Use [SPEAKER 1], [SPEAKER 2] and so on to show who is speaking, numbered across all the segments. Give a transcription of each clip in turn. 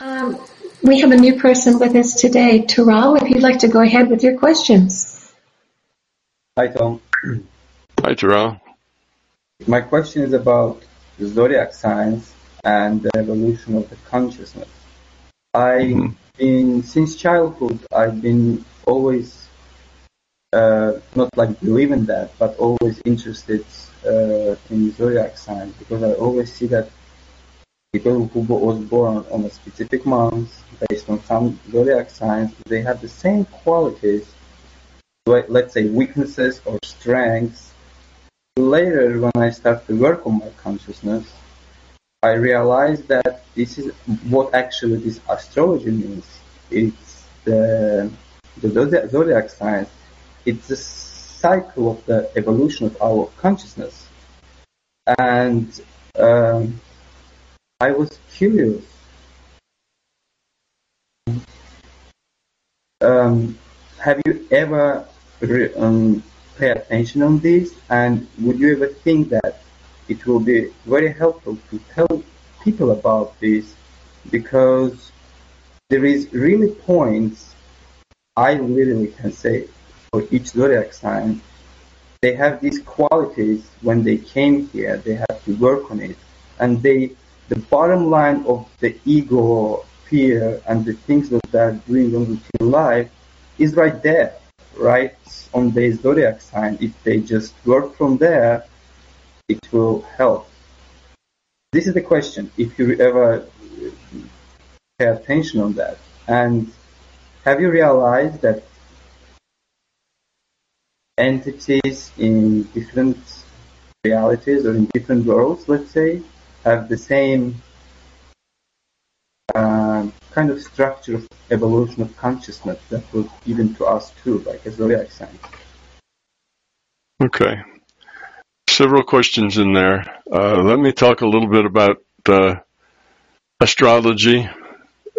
[SPEAKER 1] Um, we have a new person with us today, Taral. If you'd like to go ahead with your questions.
[SPEAKER 2] Hi, Tom.
[SPEAKER 3] Hi, Taral.
[SPEAKER 2] My question is about the zodiac signs and the evolution of the consciousness. I, mm-hmm. in since childhood, I've been always uh, not like believing that, but always interested uh, in zodiac signs because I always see that people who was born on a specific month based on some zodiac signs, they have the same qualities, let's say weaknesses or strengths. Later, when I start to work on my consciousness, I realized that this is what actually this astrology means. It's the, the zodiac signs. It's the cycle of the evolution of our consciousness. And um, I was curious. Um, have you ever um, pay attention on this? And would you ever think that it will be very helpful to tell people about this? Because there is really points I literally can say for each zodiac sign. They have these qualities when they came here. They have to work on it, and they the bottom line of the ego, fear, and the things that they're doing on routine life is right there, right on the zodiac sign. If they just work from there, it will help. This is the question. If you ever pay attention on that, and have you realized that entities in different realities or in different worlds, let's say, have the same uh, kind of structure of evolution of consciousness that was given to us too, like a zodiac sign.
[SPEAKER 3] Okay. Several questions in there. Uh, let me talk a little bit about uh, astrology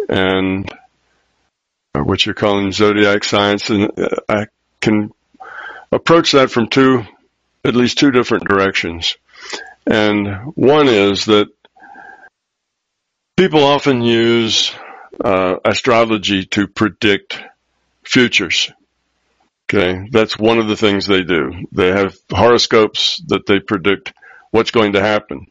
[SPEAKER 3] and what you're calling zodiac science, and uh, I can approach that from two, at least two different directions. And one is that people often use uh, astrology to predict futures. Okay, that's one of the things they do. They have horoscopes that they predict what's going to happen.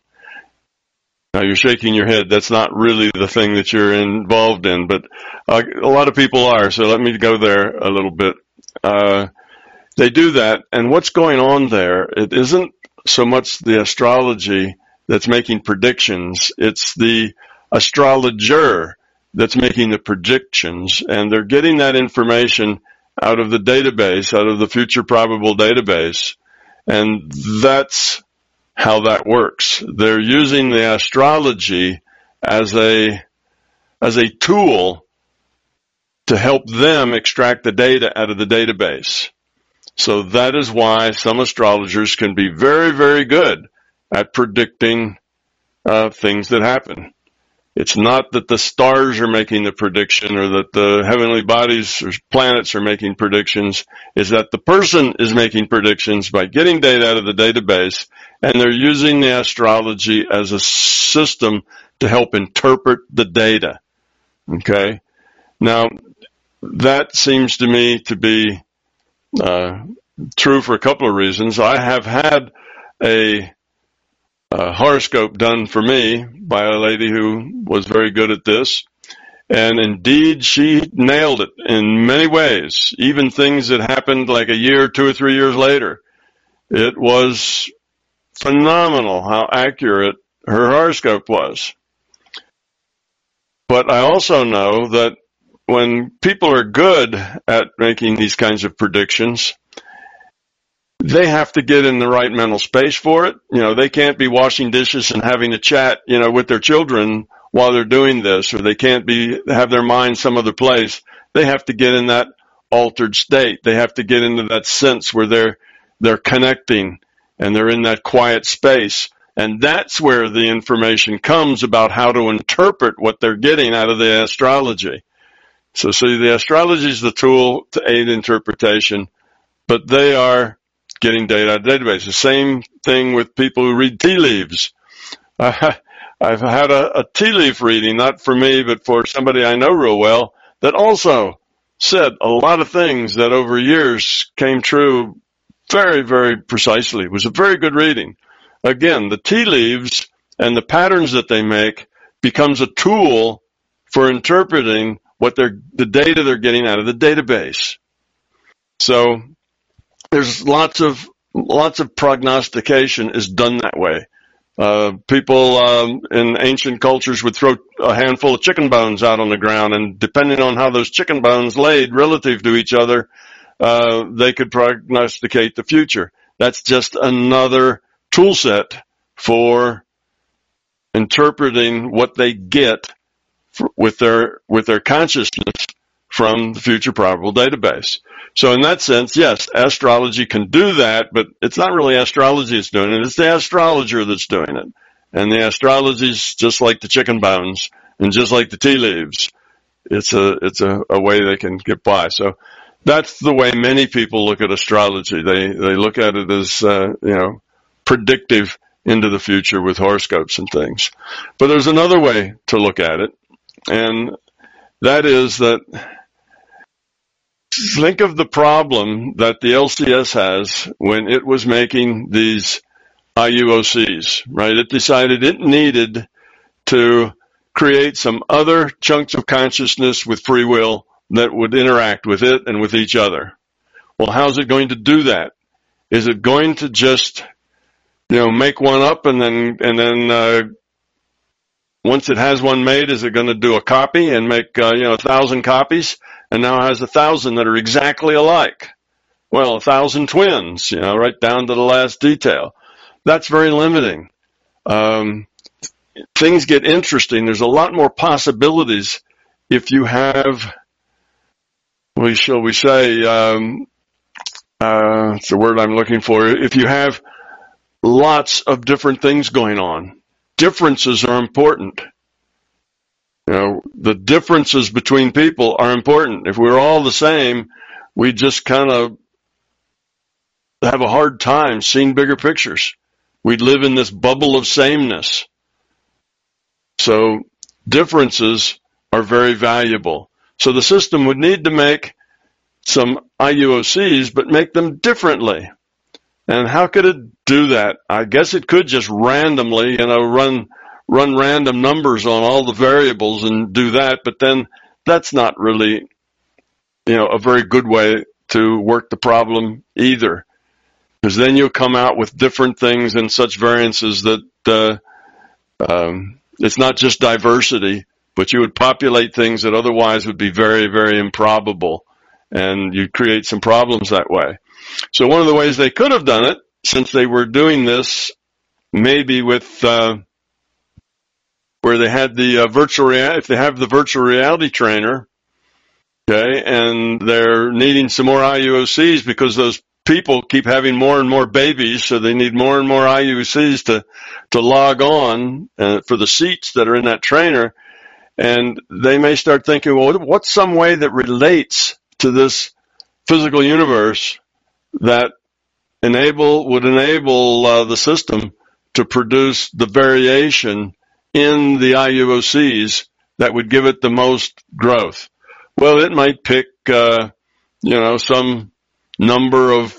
[SPEAKER 3] Now you're shaking your head. That's not really the thing that you're involved in, but uh, a lot of people are. So let me go there a little bit. Uh, they do that, and what's going on there? It isn't so much the astrology that's making predictions. It's the astrologer that's making the predictions and they're getting that information out of the database, out of the future probable database. And that's how that works. They're using the astrology as a, as a tool to help them extract the data out of the database. So that is why some astrologers can be very, very good at predicting uh, things that happen. It's not that the stars are making the prediction or that the heavenly bodies or planets are making predictions, is that the person is making predictions by getting data out of the database and they're using the astrology as a system to help interpret the data. Okay. Now that seems to me to be uh, true for a couple of reasons. I have had a, a horoscope done for me by a lady who was very good at this. And indeed, she nailed it in many ways, even things that happened like a year, two or three years later. It was phenomenal how accurate her horoscope was. But I also know that when people are good at making these kinds of predictions, they have to get in the right mental space for it. You know, they can't be washing dishes and having a chat, you know, with their children while they're doing this, or they can't be, have their mind some other place. They have to get in that altered state. They have to get into that sense where they're, they're connecting and they're in that quiet space. And that's where the information comes about how to interpret what they're getting out of the astrology. So see, the astrology is the tool to aid interpretation, but they are getting data out of databases. The same thing with people who read tea leaves. Uh, I've had a, a tea leaf reading, not for me, but for somebody I know real well, that also said a lot of things that over years came true very, very precisely. It was a very good reading. Again, the tea leaves and the patterns that they make becomes a tool for interpreting what they're, the data they're getting out of the database. So there's lots of, lots of prognostication is done that way. Uh, people um, in ancient cultures would throw a handful of chicken bones out on the ground, and depending on how those chicken bones laid relative to each other, uh, they could prognosticate the future. That's just another tool set for interpreting what they get with their with their consciousness from the future probable database. So in that sense, yes, astrology can do that, but it's not really astrology that's doing it. It's the astrologer that's doing it. And the astrology is just like the chicken bones and just like the tea leaves. It's a, it's a, a way they can get by. So that's the way many people look at astrology. They, they look at it as, uh, you know, predictive into the future with horoscopes and things. But there's another way to look at it. And that is that think of the problem that the LCS has when it was making these IUOCs, right? It decided it needed to create some other chunks of consciousness with free will that would interact with it and with each other. Well, how's it going to do that? Is it going to just, you know, make one up and then, and then, uh, once it has one made, is it going to do a copy and make, uh, you know, a thousand copies? and now has a thousand that are exactly alike. Well, a thousand twins, you know, right down to the last detail. That's very limiting. Um, things get interesting. There's a lot more possibilities if you have, we shall we say, um, uh, it's the word I'm looking for. If you have lots of different things going on, differences are important. You know, the differences between people are important. If we're all the same, we just kind of have a hard time seeing bigger pictures. We'd live in this bubble of sameness. So differences are very valuable. So the system would need to make some IUOCs, but make them differently. And how could it do that? I guess it could just randomly, you know, run run random numbers on all the variables and do that, but then that's not really, you know, a very good way to work the problem either. Because then you'll come out with different things and such variances that uh, um, it's not just diversity, but you would populate things that otherwise would be very, very improbable, and you'd create some problems that way. So one of the ways they could have done it, since they were doing this, maybe with uh, where they had the uh, virtual reality, if they have the virtual reality trainer, okay, and they're needing some more IUOCs because those people keep having more and more babies, so they need more and more IUOCs to, to log on uh, for the seats that are in that trainer. And they may start thinking, well, what's some way that relates to this physical universe that enable, would enable uh, the system to produce the variation in the IUOCs that would give it the most growth? Well, it might pick, uh, you know, some number of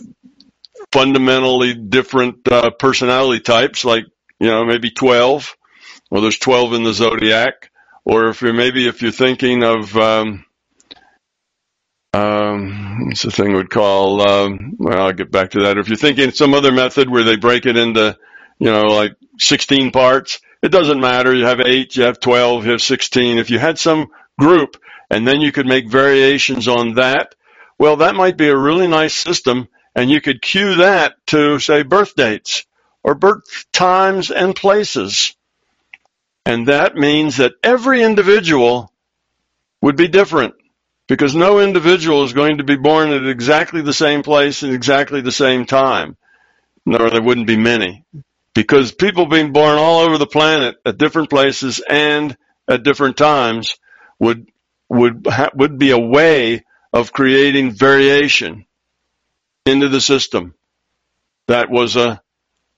[SPEAKER 3] fundamentally different uh, personality types, like you know maybe 12, or there's 12 in the zodiac, or if you're maybe if you're thinking of um, um, what's the thing would call? Um, well, I'll get back to that. If you're thinking some other method where they break it into, you know, like 16 parts, it doesn't matter. You have eight, you have 12, you have 16. If you had some group and then you could make variations on that, well, that might be a really nice system and you could cue that to say birth dates or birth times and places. And that means that every individual would be different because no individual is going to be born at exactly the same place at exactly the same time. No, there wouldn't be many because people being born all over the planet at different places and at different times would would ha- would be a way of creating variation into the system. That was a,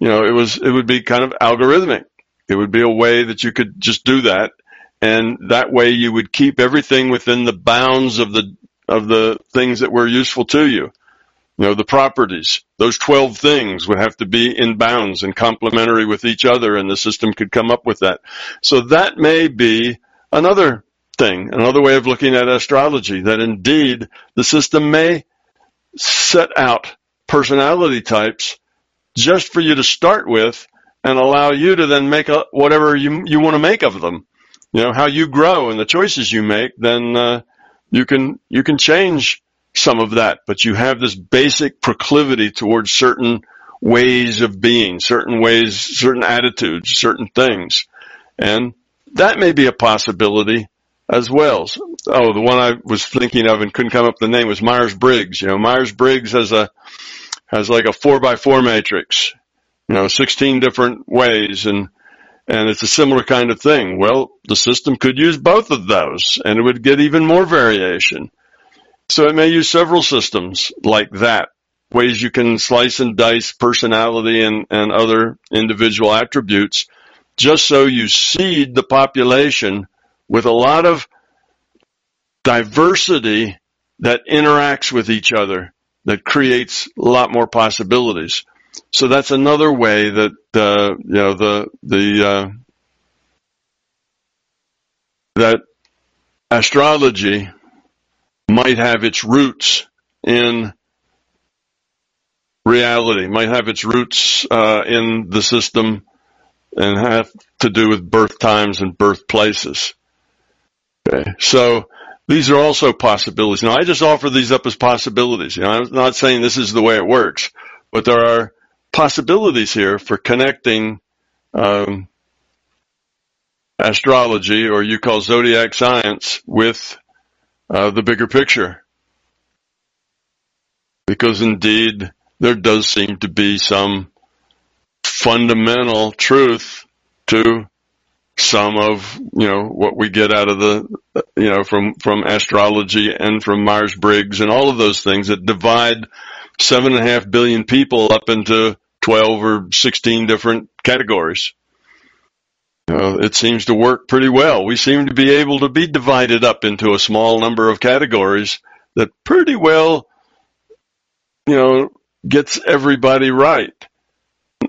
[SPEAKER 3] you know, it was it would be kind of algorithmic. It would be a way that you could just do that. And that way you would keep everything within the bounds of the, of the things that were useful to you. You know, the properties, those 12 things would have to be in bounds and complementary with each other and the system could come up with that. So that may be another thing, another way of looking at astrology, that indeed the system may set out personality types just for you to start with and allow you to then make a, whatever you, you want to make of them. You know, how you grow and the choices you make, then, uh, you can, you can change some of that, but you have this basic proclivity towards certain ways of being, certain ways, certain attitudes, certain things. And that may be a possibility as well. Oh, the one I was thinking of and couldn't come up with the name was Myers-Briggs. You know, Myers-Briggs has a, has like a four by four matrix, you know, 16 different ways and, and it's a similar kind of thing. Well, the system could use both of those and it would get even more variation. So it may use several systems like that, ways you can slice and dice personality and, and other individual attributes just so you seed the population with a lot of diversity that interacts with each other, that creates a lot more possibilities. So that's another way that uh, you know the the uh, that astrology might have its roots in reality, might have its roots uh, in the system, and have to do with birth times and birthplaces. Okay, so these are also possibilities. Now, I just offer these up as possibilities. You know, I'm not saying this is the way it works, but there are possibilities here for connecting um, astrology, or you call zodiac science, with uh, the bigger picture. Because indeed, there does seem to be some fundamental truth to some of you know what we get out of the you know from from astrology and from Myers Briggs and all of those things that divide seven and a half billion people up into twelve or sixteen different categories. Uh, it seems to work pretty well. We seem to be able to be divided up into a small number of categories that pretty well, you know, gets everybody right.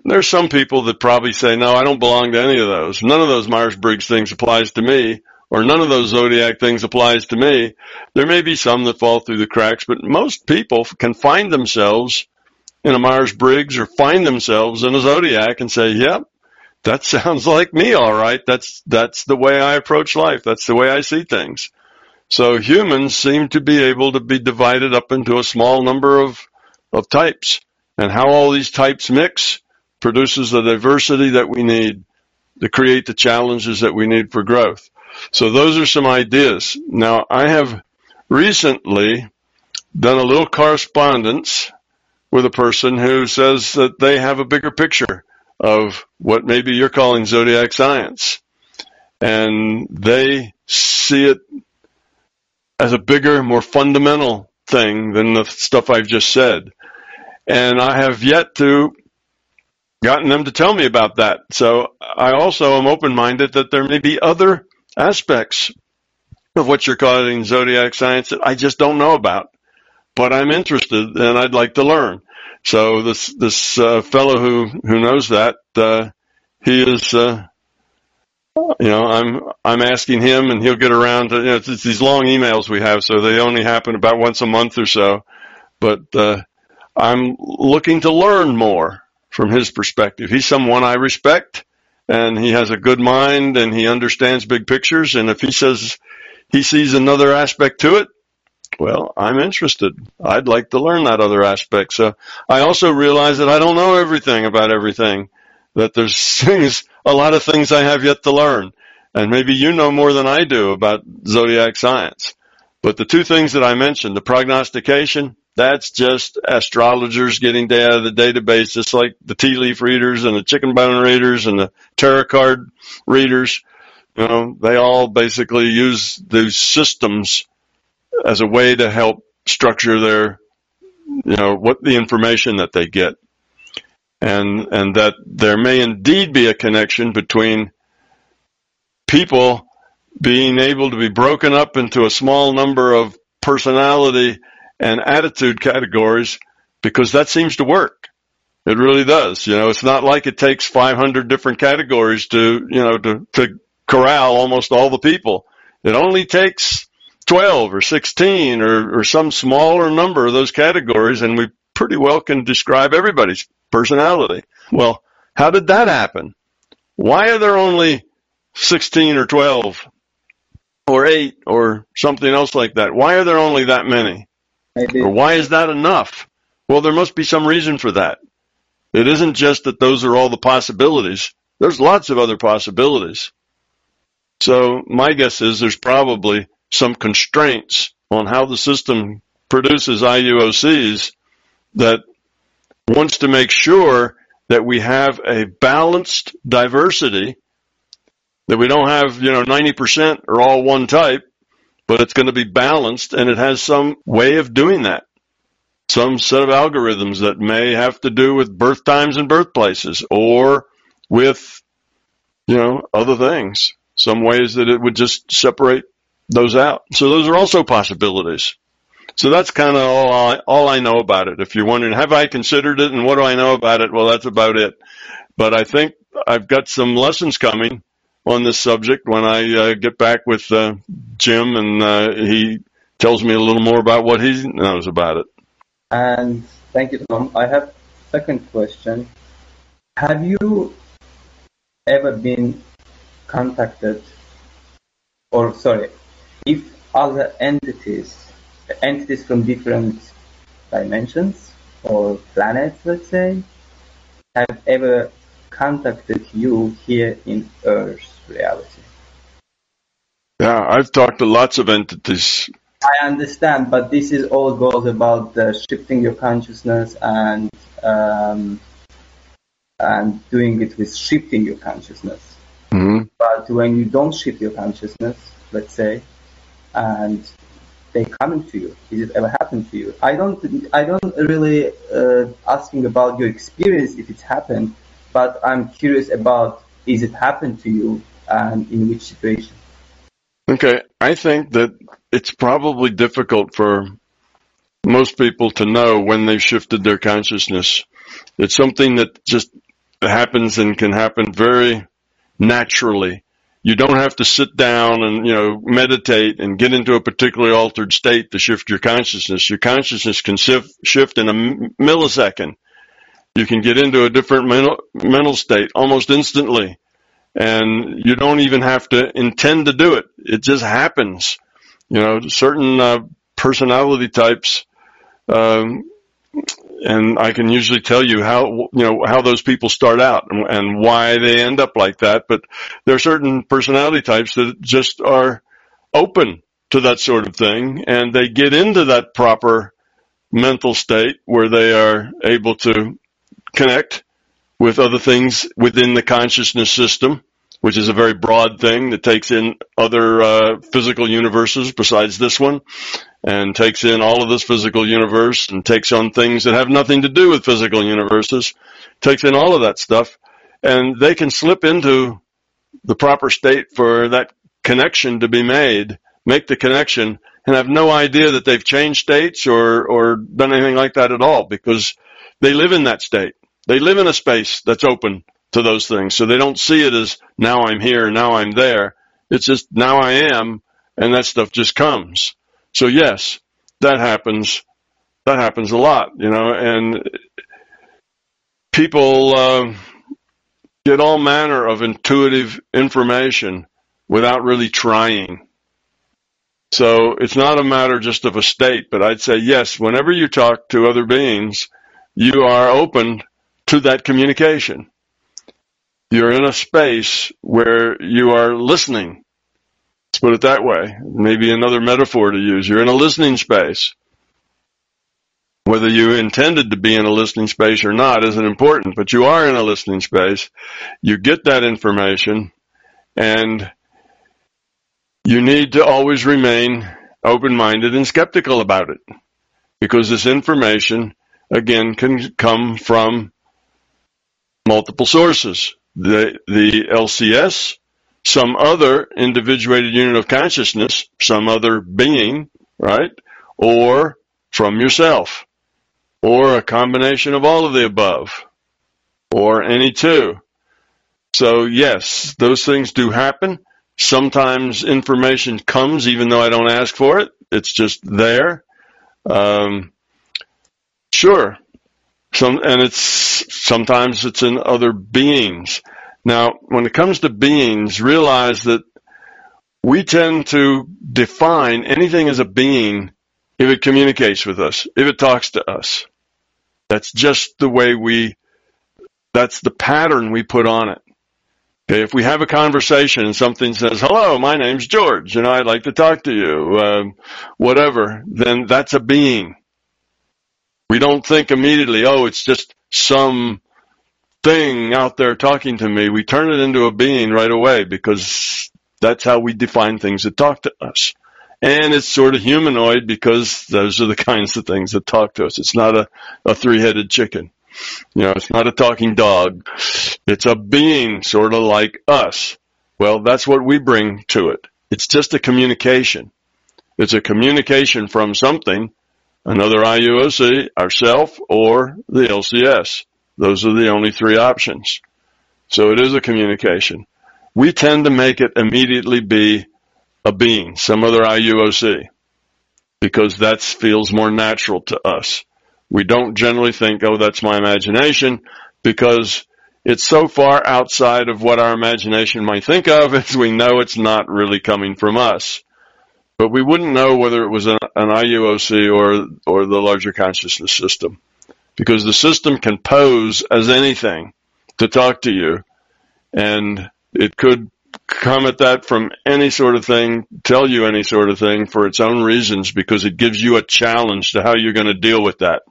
[SPEAKER 3] There's some people that probably say, no, I don't belong to any of those. None of those Myers-Briggs things applies to me, or none of those Zodiac things applies to me. There may be some that fall through the cracks, but most people can find themselves in a Myers-Briggs or find themselves in a Zodiac and say, yep, that sounds like me, all right. That's, that's the way I approach life. That's the way I see things. So humans seem to be able to be divided up into a small number of, of types and how all these types mix produces the diversity that we need to create the challenges that we need for growth. So those are some ideas. Now I have recently done a little correspondence with a person who says that they have a bigger picture of what maybe you're calling zodiac science. And they see it as a bigger, more fundamental thing than the stuff I've just said. And I have yet to gotten them to tell me about that. So I also am open-minded that there may be other aspects of what you're calling zodiac science that I just don't know about, but I'm interested and I'd like to learn. So this this uh, fellow who who knows that uh, he is. Uh, you know, I'm I'm asking him, and he'll get around to you know, it's, it's these long emails we have, so they only happen about once a month or so. But uh, I'm looking to learn more from his perspective. He's someone I respect, and he has a good mind, and he understands big pictures. And if he says he sees another aspect to it, well, I'm interested. I'd like to learn that other aspect. So I also realize that I don't know everything about everything, that there's things, a lot of things I have yet to learn. And maybe you know more than I do about zodiac science. But the two things that I mentioned, the prognostication, that's just astrologers getting data out of the database, just like the tea leaf readers and the chicken bone readers and the tarot card readers. You know, they all basically use these systems as a way to help structure their, you know, what the information that they get. and and that there may indeed be a connection between people being able to be broken up into a small number of personality and attitude categories because that seems to work. It really does. You know, it's not like it takes 500 different categories to, you know, to, to corral almost all the people. It only takes 12 or 16 or, or some smaller number of those categories and we pretty well can describe everybody's personality. Well, how did that happen? Why are there only 16 or 12 or 8 or something else like that? Why are there only that many? Or why is that enough? Well, there must be some reason for that. It isn't just that those are all the possibilities. There's lots of other possibilities. So my guess is there's probably some constraints on how the system produces IUOCs that wants to make sure that we have a balanced diversity, that we don't have, you know, 90% are all one type, but it's going to be balanced and it has some way of doing that. Some set of algorithms that may have to do with birth times and birthplaces or with, you know, other things. Some ways that it would just separate those out. So those are also possibilities. So that's kind of all I, all I know about it. If you're wondering, have I considered it and what do I know about it? Well, that's about it. But I think I've got some lessons coming on this subject when I uh, get back with uh, Jim and uh, he tells me a little more about what he knows about it.
[SPEAKER 2] And thank you, Tom. I have second question. Have you ever been contacted, or sorry, if other entities, entities from different dimensions or planets, let's say, have ever contacted you here in Earth's reality?
[SPEAKER 3] Yeah, I've talked to lots of entities.
[SPEAKER 2] I understand, but this is all goes about uh, shifting your consciousness and um, and doing it with shifting your consciousness.
[SPEAKER 3] hmm
[SPEAKER 2] But when you don't shift your consciousness, let's say, and they coming to you, is it ever happened to you? I don't, I don't really uh, asking about your experience if it's happened, but I'm curious about is it happened to you and in which situation?
[SPEAKER 3] Okay, I think that it's probably difficult for most people to know when they've shifted their consciousness. It's something that just happens and can happen very naturally. You don't have to sit down and, you know, meditate and get into a particularly altered state to shift your consciousness. Your consciousness can shift, in a millisecond. You can get into a different mental state almost instantly. And you don't even have to intend to do it. It just happens. You know, certain uh, personality types, um, and I can usually tell you how you know how those people start out and, and why they end up like that. But there are certain personality types that just are open to that sort of thing, and they get into that proper mental state where they are able to connect with other things within the consciousness system, which is a very broad thing that takes in other uh, physical universes besides this one and takes in all of this physical universe and takes on things that have nothing to do with physical universes, takes in all of that stuff, and they can slip into the proper state for that connection to be made, make the connection, and have no idea that they've changed states or, or done anything like that at all because they live in that state. They live in a space that's open to those things. So they don't see it as now I'm here, now I'm there. It's just now I am, and that stuff just comes. So yes, that happens. That happens a lot, you know, and people uh, get all manner of intuitive information without really trying. So it's not a matter just of a state, but I'd say yes, whenever you talk to other beings, you are open to that communication. You're in a space where you are listening Let's put it that way. Maybe another metaphor to use. You're in a listening space. Whether you intended to be in a listening space or not isn't important, but you are in a listening space. You get that information and you need to always remain open-minded and skeptical about it because this information again can come from multiple sources. The, the LCS, some other individuated unit of consciousness, some other being, right? Or from yourself, or a combination of all of the above, or any two. So yes, those things do happen. Sometimes information comes even though I don't ask for it. It's just there. Um, sure. Some, and it's, sometimes it's in other beings. Now, when it comes to beings, realize that we tend to define anything as a being if it communicates with us, if it talks to us. That's just the way we, that's the pattern we put on it. Okay, if we have a conversation and something says, hello, my name's George and I'd like to talk to you, um, whatever, then that's a being. We don't think immediately, oh, it's just some thing out there talking to me. We turn it into a being right away because that's how we define things that talk to us. And it's sort of humanoid because those are the kinds of things that talk to us. It's not a, a three-headed chicken. You know, it's not a talking dog. It's a being sort of like us. Well, that's what we bring to it. It's just a communication. It's a communication from something, another IUOC, ourself, or the LCS. Those are the only three options. So it is a communication. We tend to make it immediately be a being, some other IUOC, because that feels more natural to us. We don't generally think, oh, that's my imagination, because it's so far outside of what our imagination might think of as we know it's not really coming from us. But we wouldn't know whether it was an, an IUOC or, or the larger consciousness system. Because the system can pose as anything to talk to you. And it could come at that from any sort of thing, tell you any sort of thing for its own reasons because it gives you a challenge to how you're going to deal with that.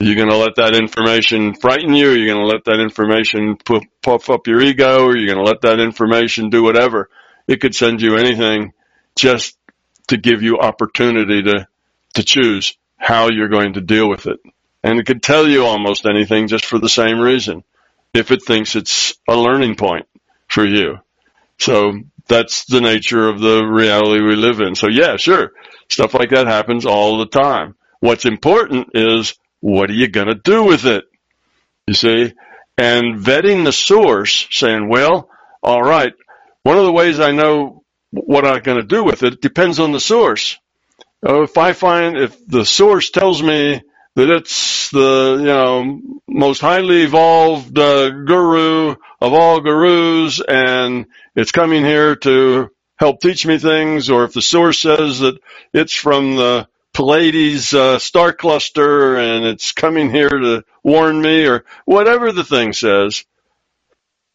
[SPEAKER 3] You're going to let that information frighten you. You're going to let that information puff up your ego. Or you're going to let that information do whatever. It could send you anything just to give you opportunity to, to choose how you're going to deal with it. And it could tell you almost anything just for the same reason if it thinks it's a learning point for you. So that's the nature of the reality we live in. So yeah, sure. Stuff like that happens all the time. What's important is what are you going to do with it? You see? And vetting the source, saying, well, all right, one of the ways I know what I'm going to do with it depends on the source. Uh, if I find, if the source tells me that it's the, you know, most highly evolved uh, guru of all gurus and it's coming here to help teach me things, or if the source says that it's from the Pleiades uh, star cluster and it's coming here to warn me or whatever the thing says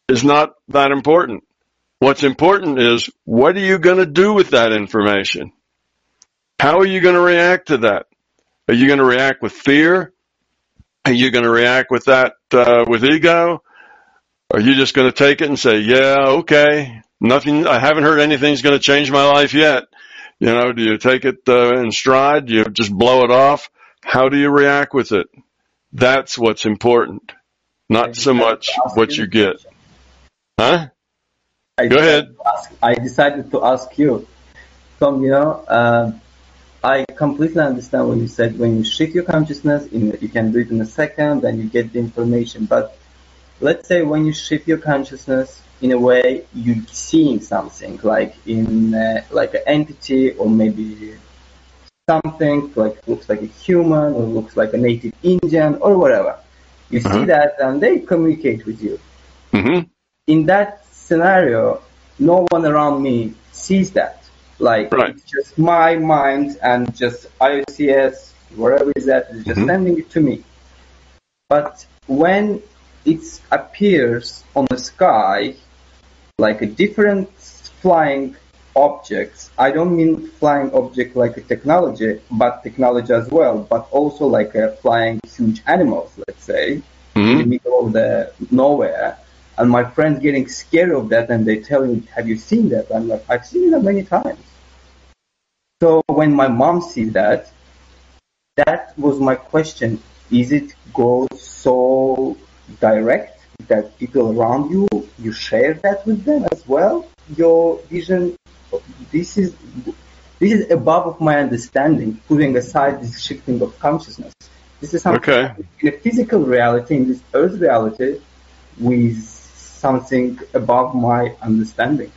[SPEAKER 3] is not that important. What's important is what are you going to do with that information? How are you going to react to that? Are you going to react with fear? Are you going to react with that uh, with ego? Are you just going to take it and say, "Yeah, okay, nothing. I haven't heard anything's going to change my life yet." You know, do you take it uh, in stride? Do you just blow it off? How do you react with it? That's what's important, not so much what you get. Huh?
[SPEAKER 2] I
[SPEAKER 3] Go ahead.
[SPEAKER 2] Ask, I decided to ask you, Tom. You know, uh, I completely understand what you said. When you shift your consciousness, in, you can do it in a second, and you get the information. But let's say when you shift your consciousness in a way you're seeing something like in uh, like an entity or maybe something like looks like a human or looks like a native Indian or whatever. You uh-huh. see that and they communicate with you.
[SPEAKER 3] Mm-hmm.
[SPEAKER 2] In that scenario, no one around me sees that. Like right. it's just my mind and just IOCS, whatever is that, is just mm-hmm. sending it to me. But when it appears on the sky like a different flying objects. I don't mean flying object like a technology, but technology as well, but also like a flying huge animals, let's say, mm-hmm. in the middle of the nowhere. And my friends getting scared of that and they tell me, have you seen that? I'm like, I've seen that many times. So when my mom sees that, that was my question. Is it go so direct that people around you, you share that with them as well? Your vision, this is, this is above of my understanding, putting aside this shifting of consciousness. This is something
[SPEAKER 3] okay.
[SPEAKER 2] in a physical reality, in this earth reality, with something above my understanding.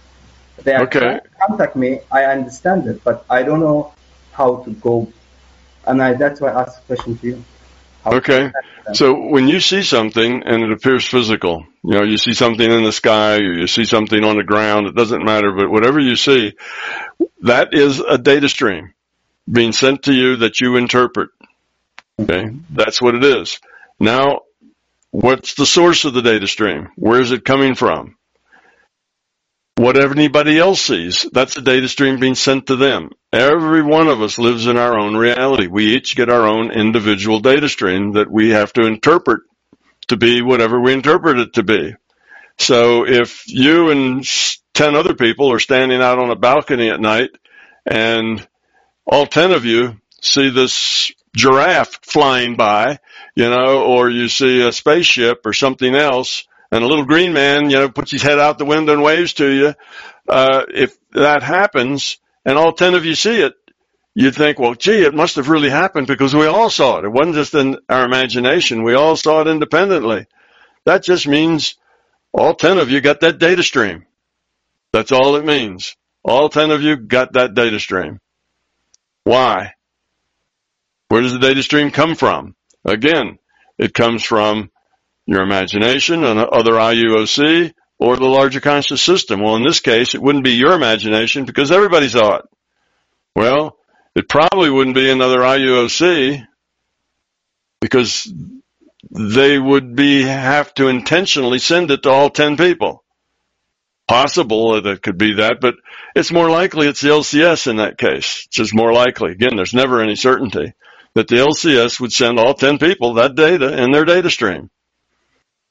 [SPEAKER 2] They
[SPEAKER 3] Okay.
[SPEAKER 2] contact me, I understand it, but I don't know how to go. And I, that's why I asked the question to you. How to
[SPEAKER 3] Okay.
[SPEAKER 2] contact.
[SPEAKER 3] So when you see something and it appears physical, you know, you see something in the sky or you see something on the ground, it doesn't matter, but whatever you see, that is a data stream being sent to you that you interpret. Okay. Mm-hmm. That's what it is. Now, what's the source of the data stream? Where is it coming from? Whatever anybody else sees, that's a data stream being sent to them. Every one of us lives in our own reality. We each get our own individual data stream that we have to interpret to be whatever we interpret it to be. So if you and 10 other people are standing out on a balcony at night and all 10 of you see this giraffe flying by, you know, or you see a spaceship or something else and a little green man, you know, puts his head out the window and waves to you. Uh, if that happens and all 10 of you see it, you'd think, well, gee, it must have really happened because we all saw it. It wasn't just in our imagination. We all saw it independently. That just means all 10 of you got that data stream. That's all it means. All 10 of you got that data stream. Why? Where does the data stream come from? Again, it comes from your imagination and other IUOC or the larger conscious system. Well, in this case, it wouldn't be your imagination because everybody saw it. Well, it probably wouldn't be another IUOC because they would be have to intentionally send it to all 10 people. Possible that it could be that, but it's more likely it's the LCS in that case. It's just more likely. Again, there's never any certainty that the LCS would send all 10 people that data in their data stream.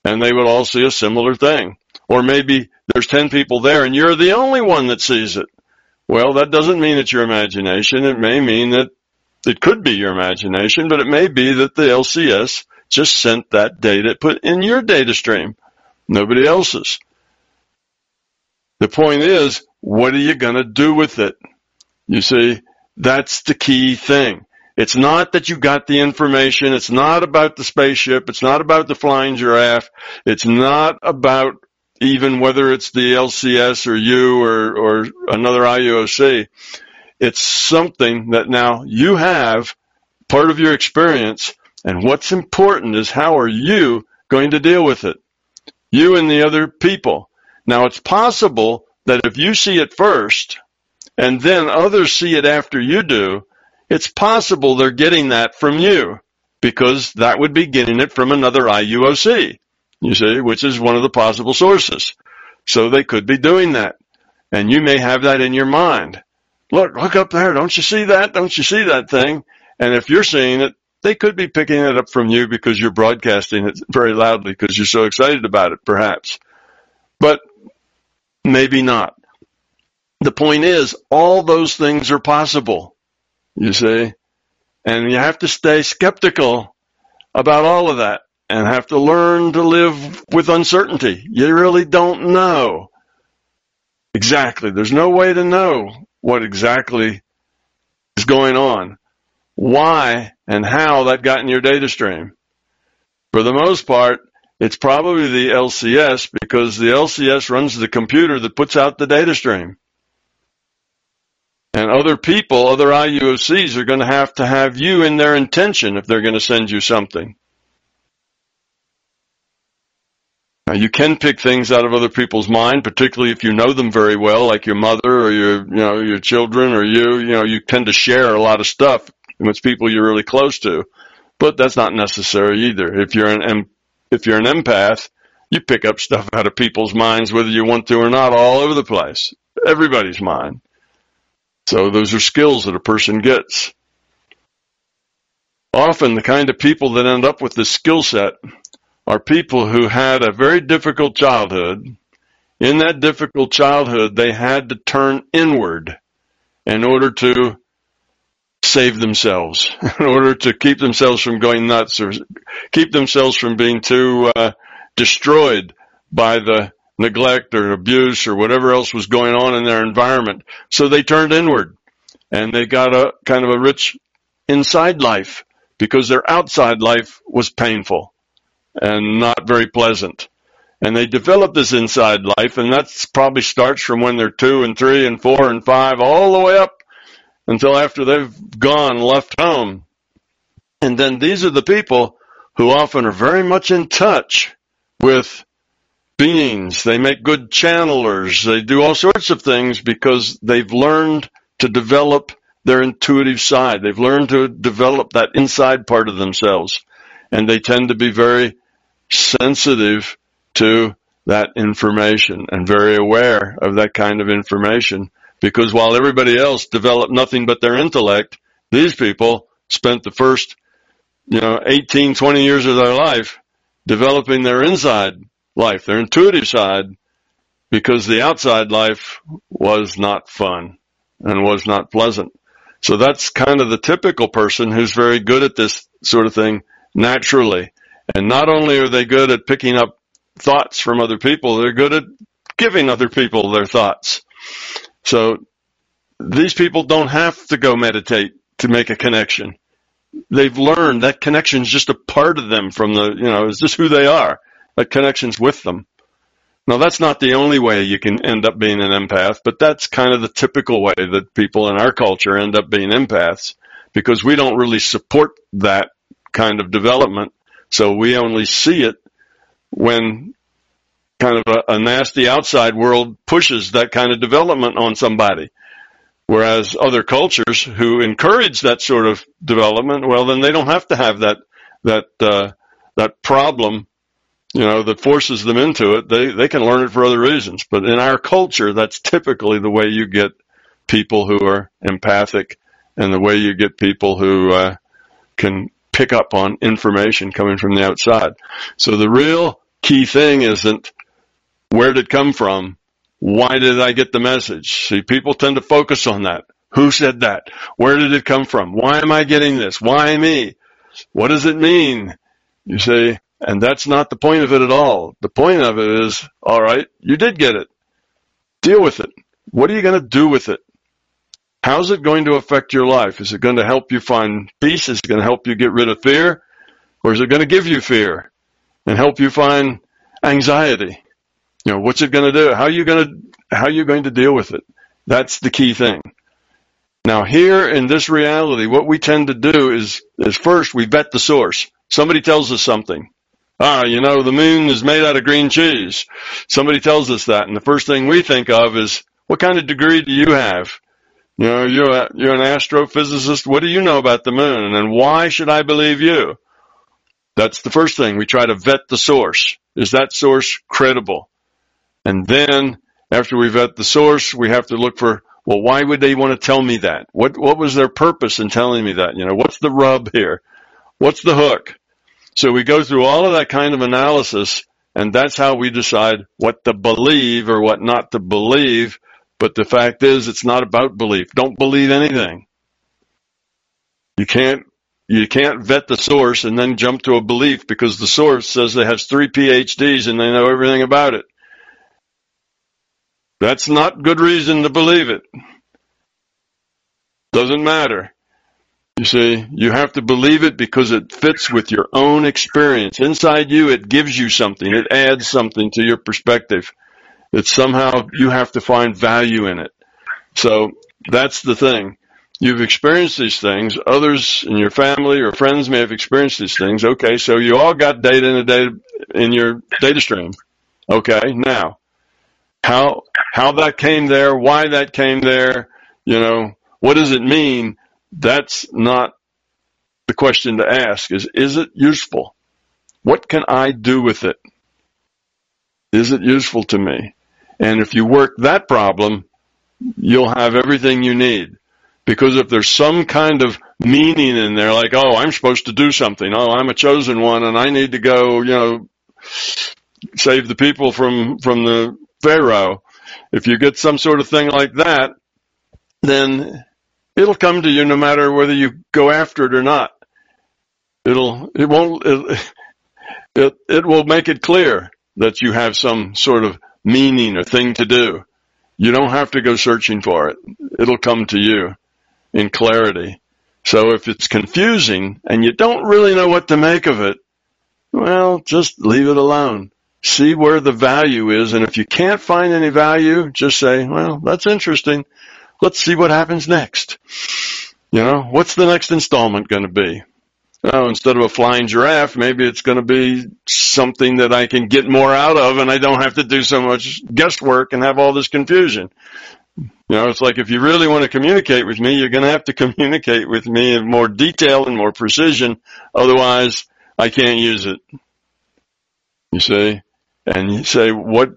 [SPEAKER 3] And they would all see a similar thing. Or maybe there's 10 people there and you're the only one that sees it. Well, that doesn't mean it's your imagination. It may mean that it could be your imagination, but it may be that the LCS just sent that data put in your data stream, nobody else's. The point is, what are you going to do with it? You see, that's the key thing. It's not that you got the information. It's not about the spaceship. It's not about the flying giraffe. It's not about even whether it's the LCS or you or, or another IUOC. It's something that now you have part of your experience. And what's important is how are you going to deal with it? You and the other people. Now it's possible that if you see it first and then others see it after you do, it's possible they're getting that from you because that would be getting it from another IUOC, you see, which is one of the possible sources. So they could be doing that. And you may have that in your mind. Look, look up there. Don't you see that? Don't you see that thing? And if you're seeing it, they could be picking it up from you because you're broadcasting it very loudly because you're so excited about it, perhaps. But maybe not. The point is, all those things are possible, you see, and you have to stay skeptical about all of that and have to learn to live with uncertainty. You really don't know exactly. There's no way to know what exactly is going on, why and how that got in your data stream. For the most part, it's probably the LCS because the LCS runs the computer that puts out the data stream. And other people, other IUOCs are going to have to have you in their intention if they're going to send you something. Now you can pick things out of other people's mind, particularly if you know them very well, like your mother or your, you know, your children or you, you know, you tend to share a lot of stuff with people you're really close to. But that's not necessary either. If you're an, if you're an empath, you pick up stuff out of people's minds, whether you want to or not, all over the place. Everybody's mind. So those are skills that a person gets. Often the kind of people that end up with this skill set are people who had a very difficult childhood. In that difficult childhood, they had to turn inward in order to save themselves, in order to keep themselves from going nuts or keep themselves from being too, uh, destroyed by the neglect or abuse or whatever else was going on in their environment. So they turned inward and they got a kind of a rich inside life because their outside life was painful and not very pleasant. And they develop this inside life and that probably starts from when they're two and three and four and five all the way up until after they've gone, left home. And then these are the people who often are very much in touch with beings. They make good channelers. They do all sorts of things because they've learned to develop their intuitive side. They've learned to develop that inside part of themselves. And they tend to be very sensitive to that information and very aware of that kind of information because while everybody else developed nothing but their intellect, these people spent the first, you know, 18, 20 years of their life developing their inside life, their intuitive side, because the outside life was not fun and was not pleasant. So that's kind of the typical person who's very good at this sort of thing naturally. And not only are they good at picking up thoughts from other people, they're good at giving other people their thoughts. So these people don't have to go meditate to make a connection. They've learned that connection is just a part of them from the, you know, it's just who they are. That connection's with them. Now that's not the only way you can end up being an empath, but that's kind of the typical way that people in our culture end up being empaths because we don't really support that kind of development. So we only see it when kind of a, a nasty outside world pushes that kind of development on somebody. Whereas other cultures who encourage that sort of development, well, then they don't have to have that that uh, that problem, you know, that forces them into it. They they can learn it for other reasons. But in our culture, that's typically the way you get people who are empathic, and the way you get people who uh, can pick up on information coming from the outside. So the real key thing isn't where did it come from? Why did I get the message? See, people tend to focus on that. Who said that? Where did it come from? Why am I getting this? Why me? What does it mean? You see, and that's not the point of it at all. The point of it is, all right, you did get it. Deal with it. What are you going to do with it? How's it going to affect your life? Is it going to help you find peace? Is it going to help you get rid of fear? Or is it going to give you fear and help you find anxiety? You know, what's it going to do? How are you going to, how are you going to deal with it? That's the key thing. Now here in this reality, what we tend to do is, is first we vet the source. Somebody tells us something. Ah, you know, the moon is made out of green cheese. Somebody tells us that. And the first thing we think of is, what kind of degree do you have? You know, you're, a, you're an astrophysicist. What do you know about the moon? And why should I believe you? That's the first thing. We try to vet the source. Is that source credible? And then after we vet the source, we have to look for, well, why would they want to tell me that? What, what was their purpose in telling me that? You know, what's the rub here? What's the hook? So we go through all of that kind of analysis and that's how we decide what to believe or what not to believe. But the fact is, it's not about belief. Don't believe anything. You can't, you can't vet the source and then jump to a belief because the source says it has three PhDs and they know everything about it. That's not good reason to believe it. Doesn't matter. You see, you have to believe it because it fits with your own experience. Inside you, it gives you something. It adds something to your perspective. That somehow you have to find value in it. So that's the thing. You've experienced these things. Others in your family or friends may have experienced these things. Okay, so you all got data in a data in your data stream. Okay, now how how that came there, why that came there, you know, what does it mean? That's not the question to ask is, is it useful? What can I do with it? Is it useful to me? And if you work that problem, you'll have everything you need. Because if there's some kind of meaning in there, like, oh, I'm supposed to do something. Oh, I'm a chosen one and I need to go, you know, save the people from, from the Pharaoh. If you get some sort of thing like that, then it'll come to you no matter whether you go after it or not. It'll, it won't, it, it, it will make it clear that you have some sort of meaning or thing to do. You don't have to go searching for it. It'll come to you in clarity. So if it's confusing and you don't really know what to make of it, well, just leave it alone. See where the value is. And if you can't find any value, just say, well, that's interesting. Let's see what happens next. You know, what's the next installment going to be? Oh, instead of a flying giraffe, maybe it's going to be something that I can get more out of and I don't have to do so much guesswork and have all this confusion. You know, it's like if you really want to communicate with me, you're going to have to communicate with me in more detail and more precision. Otherwise, I can't use it. You see? And you say, what,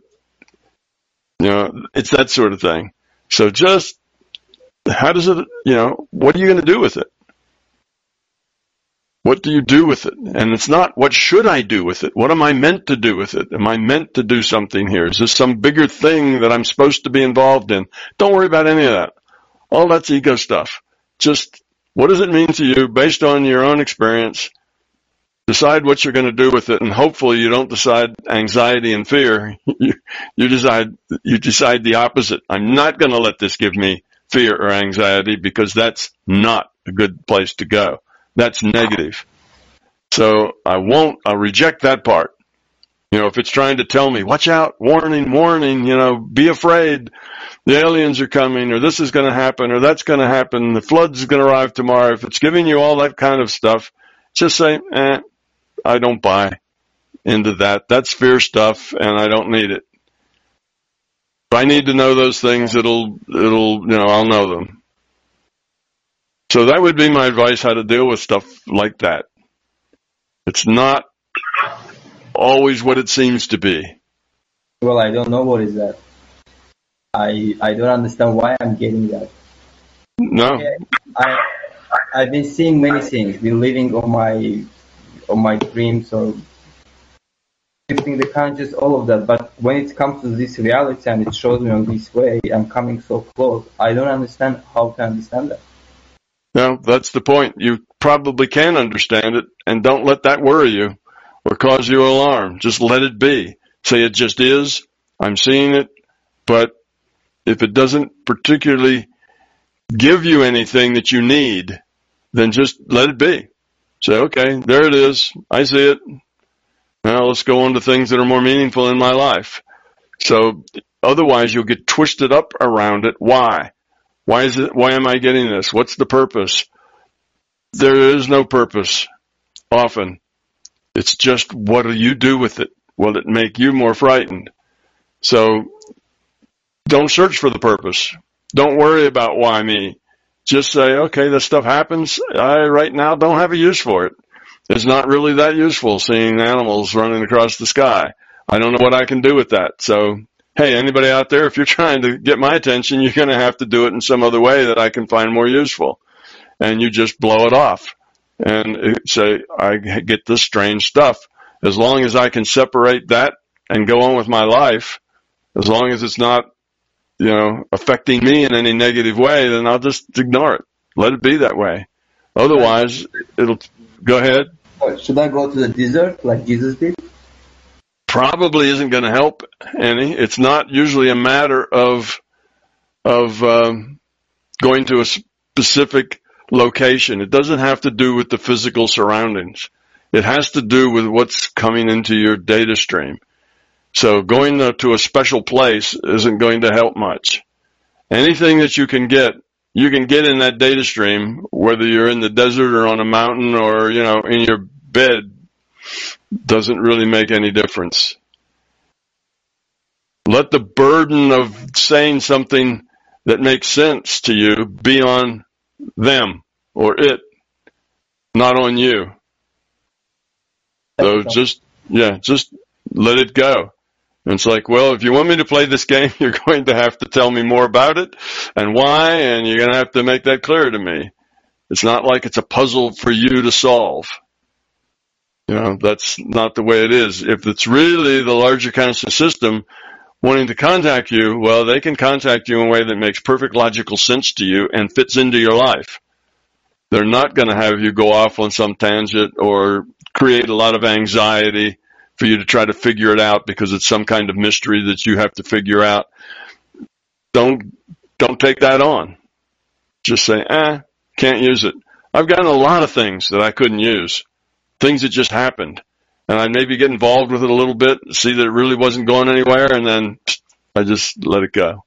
[SPEAKER 3] you know, it's that sort of thing. So just, how does it, you know, what are you going to do with it? What do you do with it? And it's not what should I do with it? What am I meant to do with it? Am I meant to do something here? Is this some bigger thing that I'm supposed to be involved in? Don't worry about any of that. All that's ego stuff. Just what does it mean to you based on your own experience? Decide what you're going to do with it, and hopefully you don't decide anxiety and fear. You, you decide you decide the opposite. I'm not going to let this give me fear or anxiety because that's not a good place to go. That's negative. So I won't, I'll reject that part. You know, if it's trying to tell me, watch out, warning, warning, you know, be afraid, the aliens are coming, or this is going to happen, or that's going to happen, the flood's going to arrive tomorrow. If it's giving you all that kind of stuff, just say, eh, I don't buy into that. That's fear stuff, and I don't need it. If I need to know those things, it'll, it'll, you know, I'll know them. So that would be my advice how to deal with stuff like that. It's not always what it seems to be.
[SPEAKER 2] Well, I don't know what is that. I I don't understand why I'm getting that.
[SPEAKER 3] No.
[SPEAKER 2] Okay. I I've been seeing many things, been living on my on my dreams or shifting the conscious, all of that. But when it comes to this reality and it shows me on this way, I'm coming so close. I don't understand how to understand that.
[SPEAKER 3] No, that's the point. You probably can understand it and don't let that worry you or cause you alarm. Just let it be. Say it just is. I'm seeing it. But if it doesn't particularly give you anything that you need, then just let it be. Say, okay, there it is. I see it. Now let's go on to things that are more meaningful in my life. So otherwise you'll get twisted up around it. Why? Why is it, why am I getting this? What's the purpose? There is no purpose often. It's just what do you do with it? Will it make you more frightened? So don't search for the purpose. Don't worry about why me. Just say, okay, this stuff happens. I right now don't have a use for it. It's not really that useful seeing animals running across the sky. I don't know what I can do with that. So hey, anybody out there, if you're trying to get my attention, you're going to have to do it in some other way that I can find more useful. And you just blow it off and say, I get this strange stuff. As long as I can separate that and go on with my life, as long as it's not, you know, affecting me in any negative way, then I'll just ignore it. Let it be that way. Otherwise, it'll go ahead.
[SPEAKER 2] Should I go to the desert like Jesus did?
[SPEAKER 3] probably isn't going to help any. It's not usually a matter of of um, going to a specific location. It doesn't have to do with the physical surroundings. It has to do with what's coming into your data stream. So going to a special place isn't going to help much. Anything that you can get, you can get in that data stream, whether you're in the desert or on a mountain or, you know, in your bed doesn't really make any difference. Let the burden of saying something that makes sense to you be on them or it, not on you. So just, yeah, just let it go. And it's like, well, if you want me to play this game, you're going to have to tell me more about it and why, and you're going to have to make that clear to me. It's not like it's a puzzle for you to solve. You know, that's not the way it is. If it's really the larger conscious system wanting to contact you, well, they can contact you in a way that makes perfect logical sense to you and fits into your life. They're not going to have you go off on some tangent or create a lot of anxiety for you to try to figure it out because it's some kind of mystery that you have to figure out. Don't don't take that on. Just say, eh, can't use it. I've gotten a lot of things that I couldn't use, things that just happened, and I maybe get involved with it a little bit, see that it really wasn't going anywhere, and then I just let it go.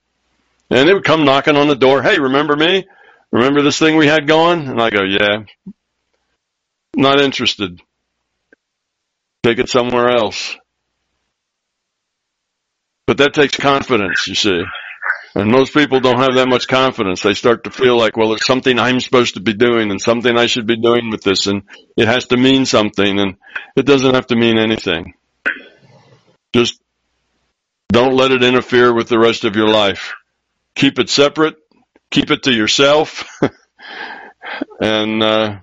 [SPEAKER 3] And it would come knocking on the door. Hey, remember me? Remember this thing we had going? And I go, yeah, not interested. Take it somewhere else. But that takes confidence, you see. And most people don't have that much confidence. They start to feel like, well, there's something I'm supposed to be doing and something I should be doing with this and it has to mean something and it doesn't have to mean anything. Just don't let it interfere with the rest of your life. Keep it separate. Keep it to yourself and, uh,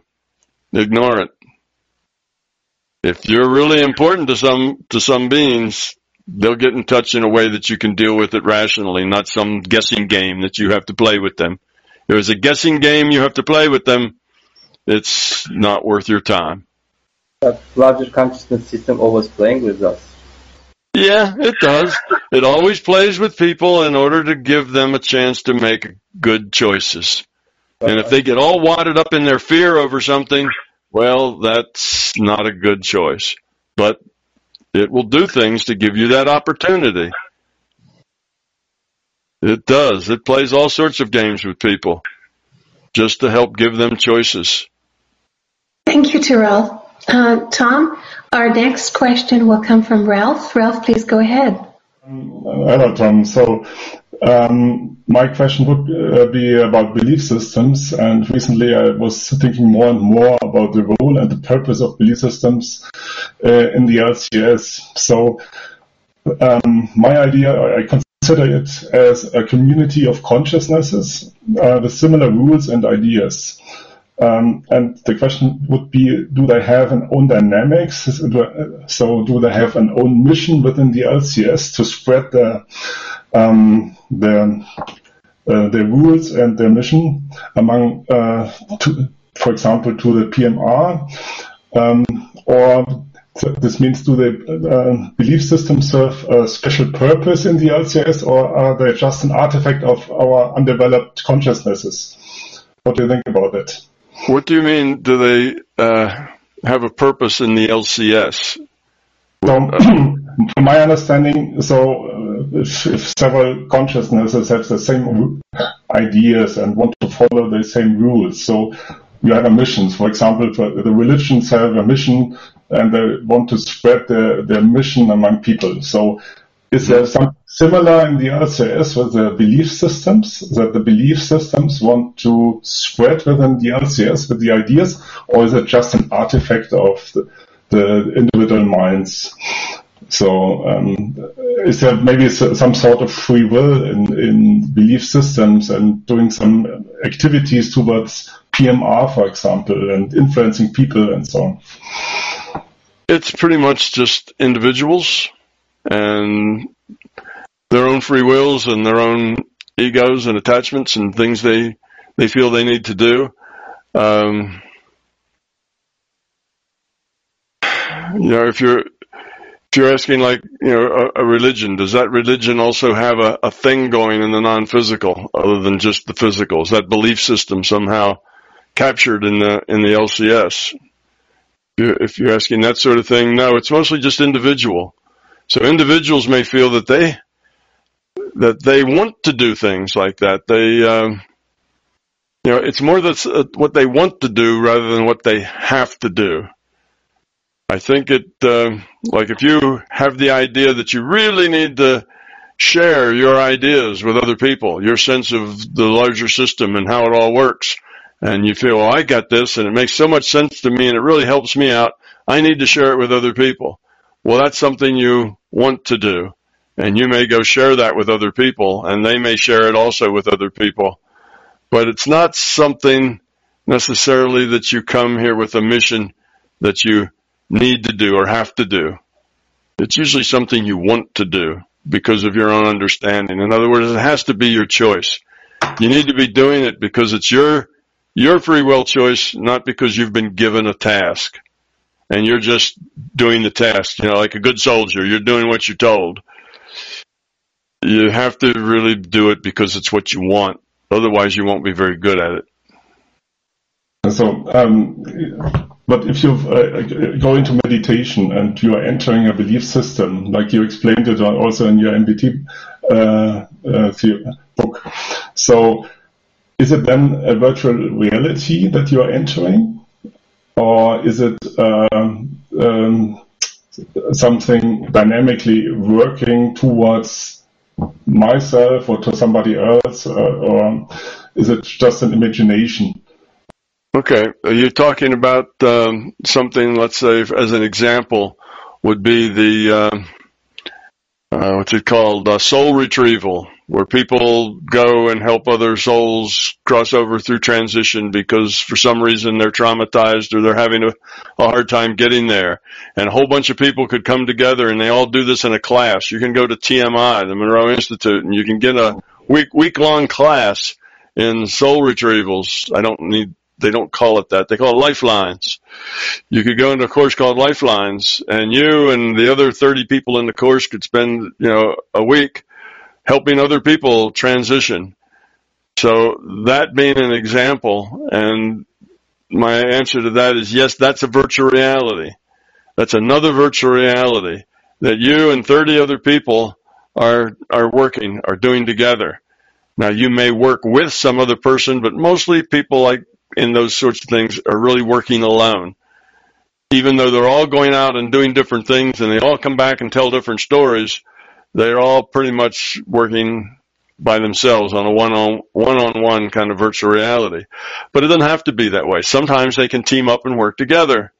[SPEAKER 3] ignore it. If you're really important to some, to some beings, they'll get in touch in a way that you can deal with it rationally, not some guessing game that you have to play with them. If it's a guessing game you have to play with them, it's not worth your time.
[SPEAKER 2] That larger consciousness system always playing with us.
[SPEAKER 3] Yeah, it does. It always plays with people in order to give them a chance to make good choices. And if they get all wadded up in their fear over something, well, that's not a good choice. But it will do things to give you that opportunity. It does. It plays all sorts of games with people just to help give them choices.
[SPEAKER 1] Thank you, Terrell. Uh, Tom, our next question will come from Ralph. Ralph, please go ahead.
[SPEAKER 4] Hello, Tom. So, um, my question would uh, be about belief systems. And recently I was thinking more and more about the role and the purpose of belief systems uh, in the LCS. So um, my idea, I consider it as a community of consciousnesses uh, with similar rules and ideas. Um, and the question would be, do they have an own dynamics? So do they have an own mission within the LCS to spread the um, the uh, their rules and their mission among, uh, to, for example, to the PMR, um, or this means do the uh, belief systems serve a special purpose in the LCS, or are they just an artifact of our undeveloped consciousnesses? What do you think about that?
[SPEAKER 3] What do you mean? Do they uh, have a purpose in the LCS?
[SPEAKER 4] So, from my understanding, so uh, if, if, several consciousnesses have the same ideas and want to follow the same rules, so you have a mission. For example, the religions have a mission and they want to spread their, their mission among people. So is there something similar in the LCS with the belief systems, that the belief systems want to spread within the LCS with the ideas, or is it just an artifact of the, the individual minds. So, um, is there maybe some sort of free will in, in belief systems and doing some activities towards PMR, for example, and influencing people and so on?
[SPEAKER 3] It's pretty much just individuals and their own free wills and their own egos and attachments and things they they feel they need to do. Um, you know, if you're if you're asking like you know a, a religion, does that religion also have a, a thing going in the non-physical other than just the physical? Is that belief system somehow captured in the in the LCS? If you're asking that sort of thing, no, it's mostly just individual. So individuals may feel that they that they want to do things like that. They, um, you know, it's more that uh, what they want to do rather than what they have to do. I think it, uh, like if you have the idea that you really need to share your ideas with other people, your sense of the larger system and how it all works, and you feel, well, I got this and it makes so much sense to me and it really helps me out. I need to share it with other people. Well, that's something you want to do. And you may go share that with other people and they may share it also with other people. But it's not something necessarily that you come here with a mission that you need to do or have to do. It's usually something you want to do because of your own understanding. In other words, it has to be your choice. You need to be doing it because it's your, your free will choice, not because you've been given a task. and you're just doing the task, you know, like a good soldier, you're doing what you're told. You have to really do it because it's what you want. Otherwise, you won't be very good at it.
[SPEAKER 4] So, um, but if you uh, go into meditation and you are entering a belief system, like you explained it also in your MBT uh, uh, book, so is it then a virtual reality that you are entering, or is it um, um, something dynamically working towards myself or to somebody else, uh, or is it just an imagination?
[SPEAKER 3] Okay, you're talking about um, something. Let's say, as an example, would be the uh, uh, what's it called? Uh, soul retrieval, where people go and help other souls cross over through transition because for some reason they're traumatized or they're having a, a hard time getting there. And a whole bunch of people could come together and they all do this in a class. You can go to TMI, the Monroe Institute, and you can get a week week long class in soul retrievals. I don't need they don't call it that. They call it lifelines. You could go into a course called lifelines and you and the other 30 people in the course could spend, you know, a week helping other people transition. So that being an example and my answer to that is yes, that's a virtual reality. That's another virtual reality that you and 30 other people are, are working, are doing together. Now you may work with some other person, but mostly people like in those sorts of things are really working alone. Even though they're all going out and doing different things and they all come back and tell different stories, they're all pretty much working by themselves on a one on one on one kind of virtual reality. But it doesn't have to be that way. Sometimes they can team up and work together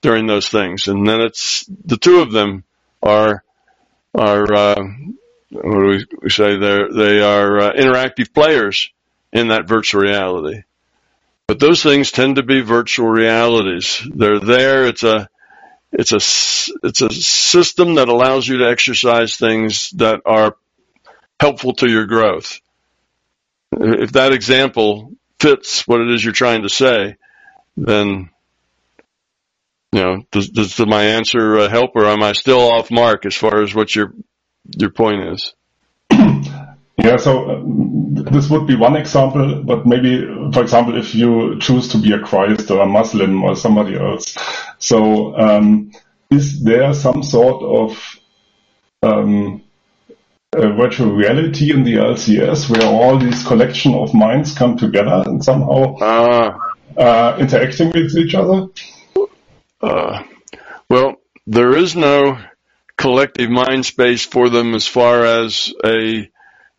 [SPEAKER 3] during those things, and then it's the two of them are are uh, what do we say? They're, they are uh, interactive players in that virtual reality. But those things tend to be virtual realities. They're there. It's a, it's a, it's a system that allows you to exercise things that are helpful to your growth. If that example fits what it is you're trying to say, then, you know, does, does my answer uh, help or am I still off mark as far as what your, your point is?
[SPEAKER 4] Yeah, so uh, this would be one example, but maybe, for example, if you choose to be a Christ or a Muslim or somebody else. So, um, is there some sort of um, virtual reality in the LCS where all these collection of minds come together and somehow uh, uh, interacting with each other?
[SPEAKER 3] Uh, well, there is no collective mind space for them as far as a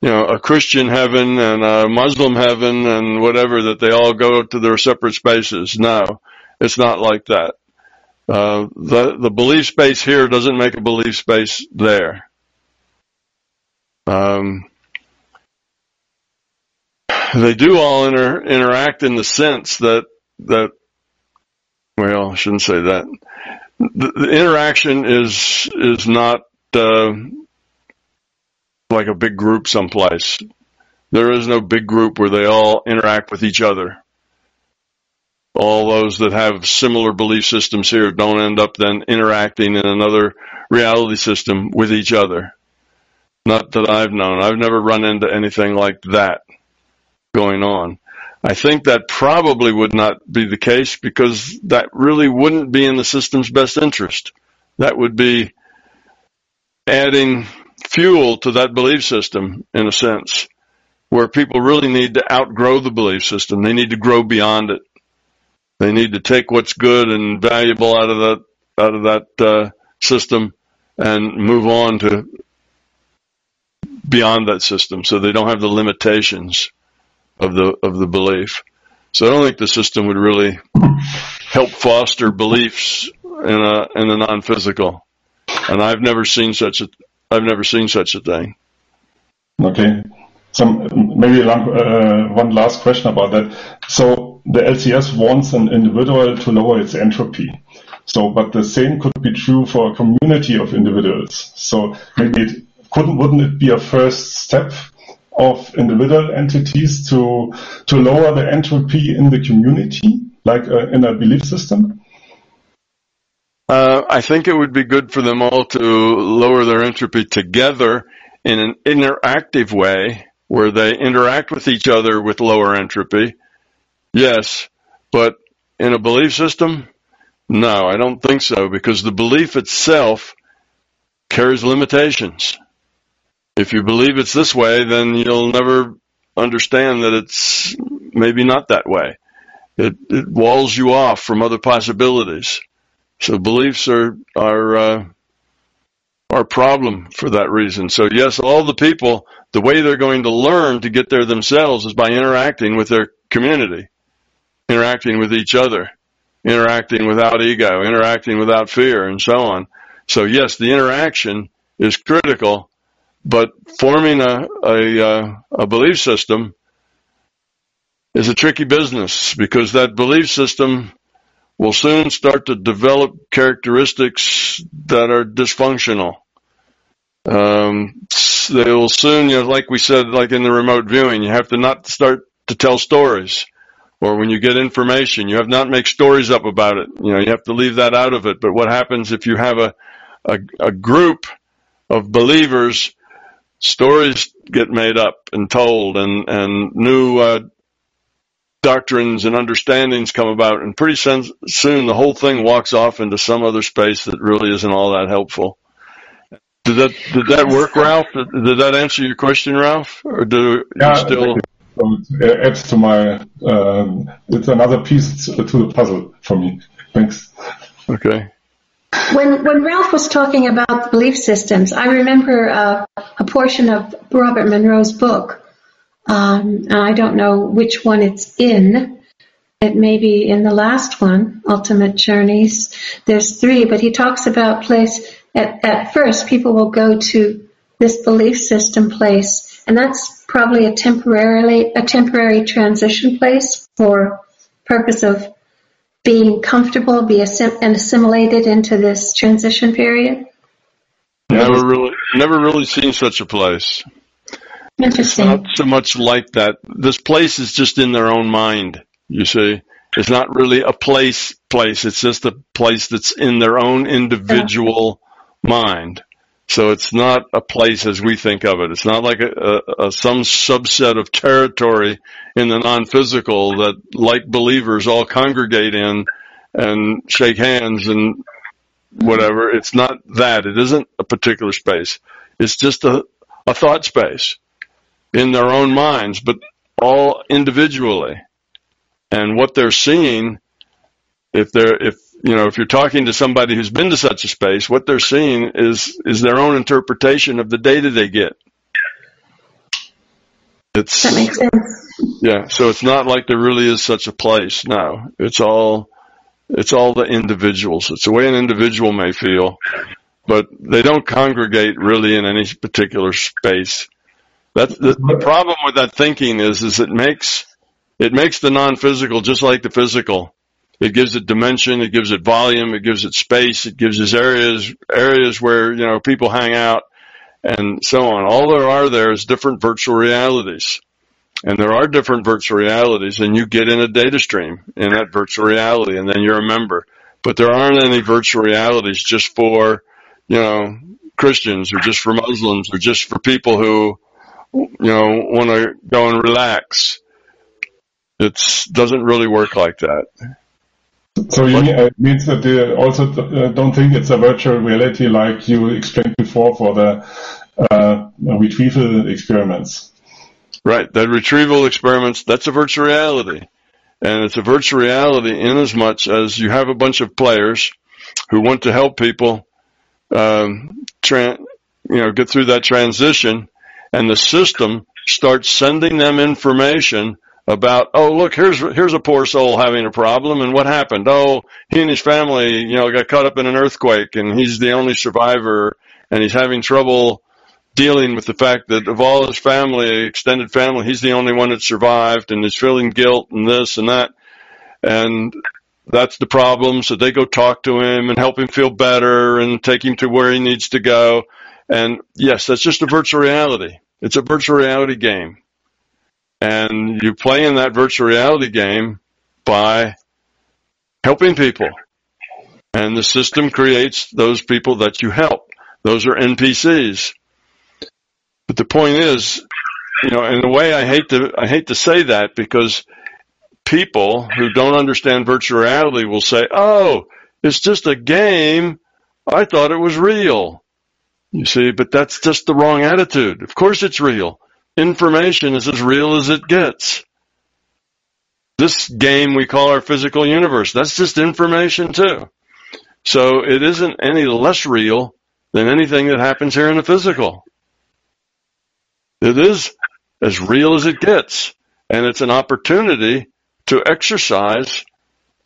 [SPEAKER 3] you know, a Christian heaven and a Muslim heaven and whatever that they all go to their separate spaces. No, it's not like that. Uh, the the belief space here doesn't make a belief space there. Um, they do all inter- interact in the sense that that well, I shouldn't say that. The, the interaction is is not uh, like a big group someplace. There is no big group where they all interact with each other. All those that have similar belief systems here don't end up then interacting in another reality system with each other. Not that I've known. I've never run into anything like that going on. I think that probably would not be the case because that really wouldn't be in the system's best interest. That would be adding fuel to that belief system in a sense where people really need to outgrow the belief system. They need to grow beyond it. They need to take what's good and valuable out of that, out of that, uh, system and move on to beyond that system so they don't have the limitations of the, of the belief. So I don't think the system would really help foster beliefs in a, in a non-physical. And I've never seen such a, I've never seen such a thing.
[SPEAKER 4] Okay. So maybe uh, one last question about that. So the LCS wants an individual to lower its entropy. So, but the same could be true for a community of individuals. So maybe it couldn't, wouldn't it be a first step of individual entities to to lower the entropy in the community, like uh, in a belief system?
[SPEAKER 3] Uh, I think it would be good for them all to lower their entropy together in an interactive way where they interact with each other with lower entropy. Yes, but in a belief system, no, I don't think so because the belief itself carries limitations. If you believe it's this way, then you'll never understand that it's maybe not that way. It, it walls you off from other possibilities. So beliefs are are uh, are a problem for that reason. So yes, all the people, the way they're going to learn to get there themselves is by interacting with their community, interacting with each other, interacting without ego, interacting without fear, and so on. So yes, the interaction is critical, but forming a a, uh, a belief system is a tricky business because that belief system will soon start to develop characteristics that are dysfunctional. Um, they will soon, you know, like we said, like in the remote viewing, you have to not start to tell stories. Or when you get information, you have not make stories up about it. You know, you have to leave that out of it. But what happens if you have a, a, a group of believers, stories get made up and told and, and new, uh, doctrines and understandings come about, and pretty soon, soon the whole thing walks off into some other space that really isn't all that helpful. Did that did that work, Ralph? Did that answer your question, Ralph? Or do
[SPEAKER 4] yeah,
[SPEAKER 3] you still?
[SPEAKER 4] it adds to my. Um, it's another piece to the puzzle for me. Thanks.
[SPEAKER 3] Okay.
[SPEAKER 1] When when Ralph was talking about belief systems, I remember uh, a portion of Robert Monroe's book um, and I don't know which one it's in. It may be in the last one, Ultimate Journeys. There's three, but he talks about place. At, at first, people will go to this belief system place, and that's probably a temporarily a temporary transition place for purpose of being comfortable, be assim- and assimilated into this transition period.
[SPEAKER 3] Never really, never really seen such a place.
[SPEAKER 1] Interesting.
[SPEAKER 3] Not so much like that. This place is just in their own mind, you see. It's not really a place place. It's just a place that's in their own individual yeah. mind. So it's not a place as we think of it. It's not like a, a, a, some subset of territory in the non-physical that like believers all congregate in and shake hands and whatever. It's not that. It isn't a particular space. It's just a, a thought space in their own minds, but all individually. And what they're seeing, if they're, if, you know, if you're talking to somebody who's been to such a space, what they're seeing is, is their own interpretation of the data they get.
[SPEAKER 1] It's, that makes sense.
[SPEAKER 3] Yeah. So it's not like there really is such a place. No, it's all, it's all the individuals. It's the way an individual may feel, but they don't congregate really in any particular space. That's the, the problem with that thinking is, is it makes, it makes the non-physical just like the physical. It gives it dimension, it gives it volume, it gives it space, it gives us areas, areas where, you know, people hang out and so on. All there are there is different virtual realities. And there are different virtual realities and you get in a data stream in that virtual reality and then you're a member. But there aren't any virtual realities just for, you know, Christians or just for Muslims or just for people who you know, want to go and relax. It doesn't really work like that.
[SPEAKER 4] So you mean, uh, means that they also uh, don't think it's a virtual reality like you explained before for the uh, retrieval experiments.
[SPEAKER 3] Right, that retrieval experiments, that's a virtual reality. And it's a virtual reality in as much as you have a bunch of players who want to help people, um, you know, get through that transition and the system starts sending them information about, oh, look, here's, here's a poor soul having a problem and what happened? Oh, he and his family, you know, got caught up in an earthquake and he's the only survivor and he's having trouble dealing with the fact that of all his family, extended family, he's the only one that survived and is feeling guilt and this and that. And that's the problem. So they go talk to him and help him feel better and take him to where he needs to go. And yes, that's just a virtual reality. It's a virtual reality game. And you play in that virtual reality game by helping people. And the system creates those people that you help. Those are NPCs. But the point is, you know, in a way I hate to, I hate to say that because people who don't understand virtual reality will say, oh, it's just a game. I thought it was real. You see, but that's just the wrong attitude. Of course it's real. Information is as real as it gets. This game we call our physical universe, that's just information too. So it isn't any less real than anything that happens here in the physical. It is as real as it gets. And it's an opportunity to exercise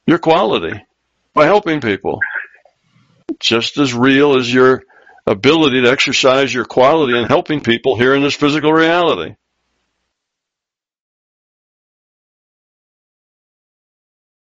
[SPEAKER 3] your quality by helping people. Just as real as your ability to exercise your quality in helping people here in this physical reality.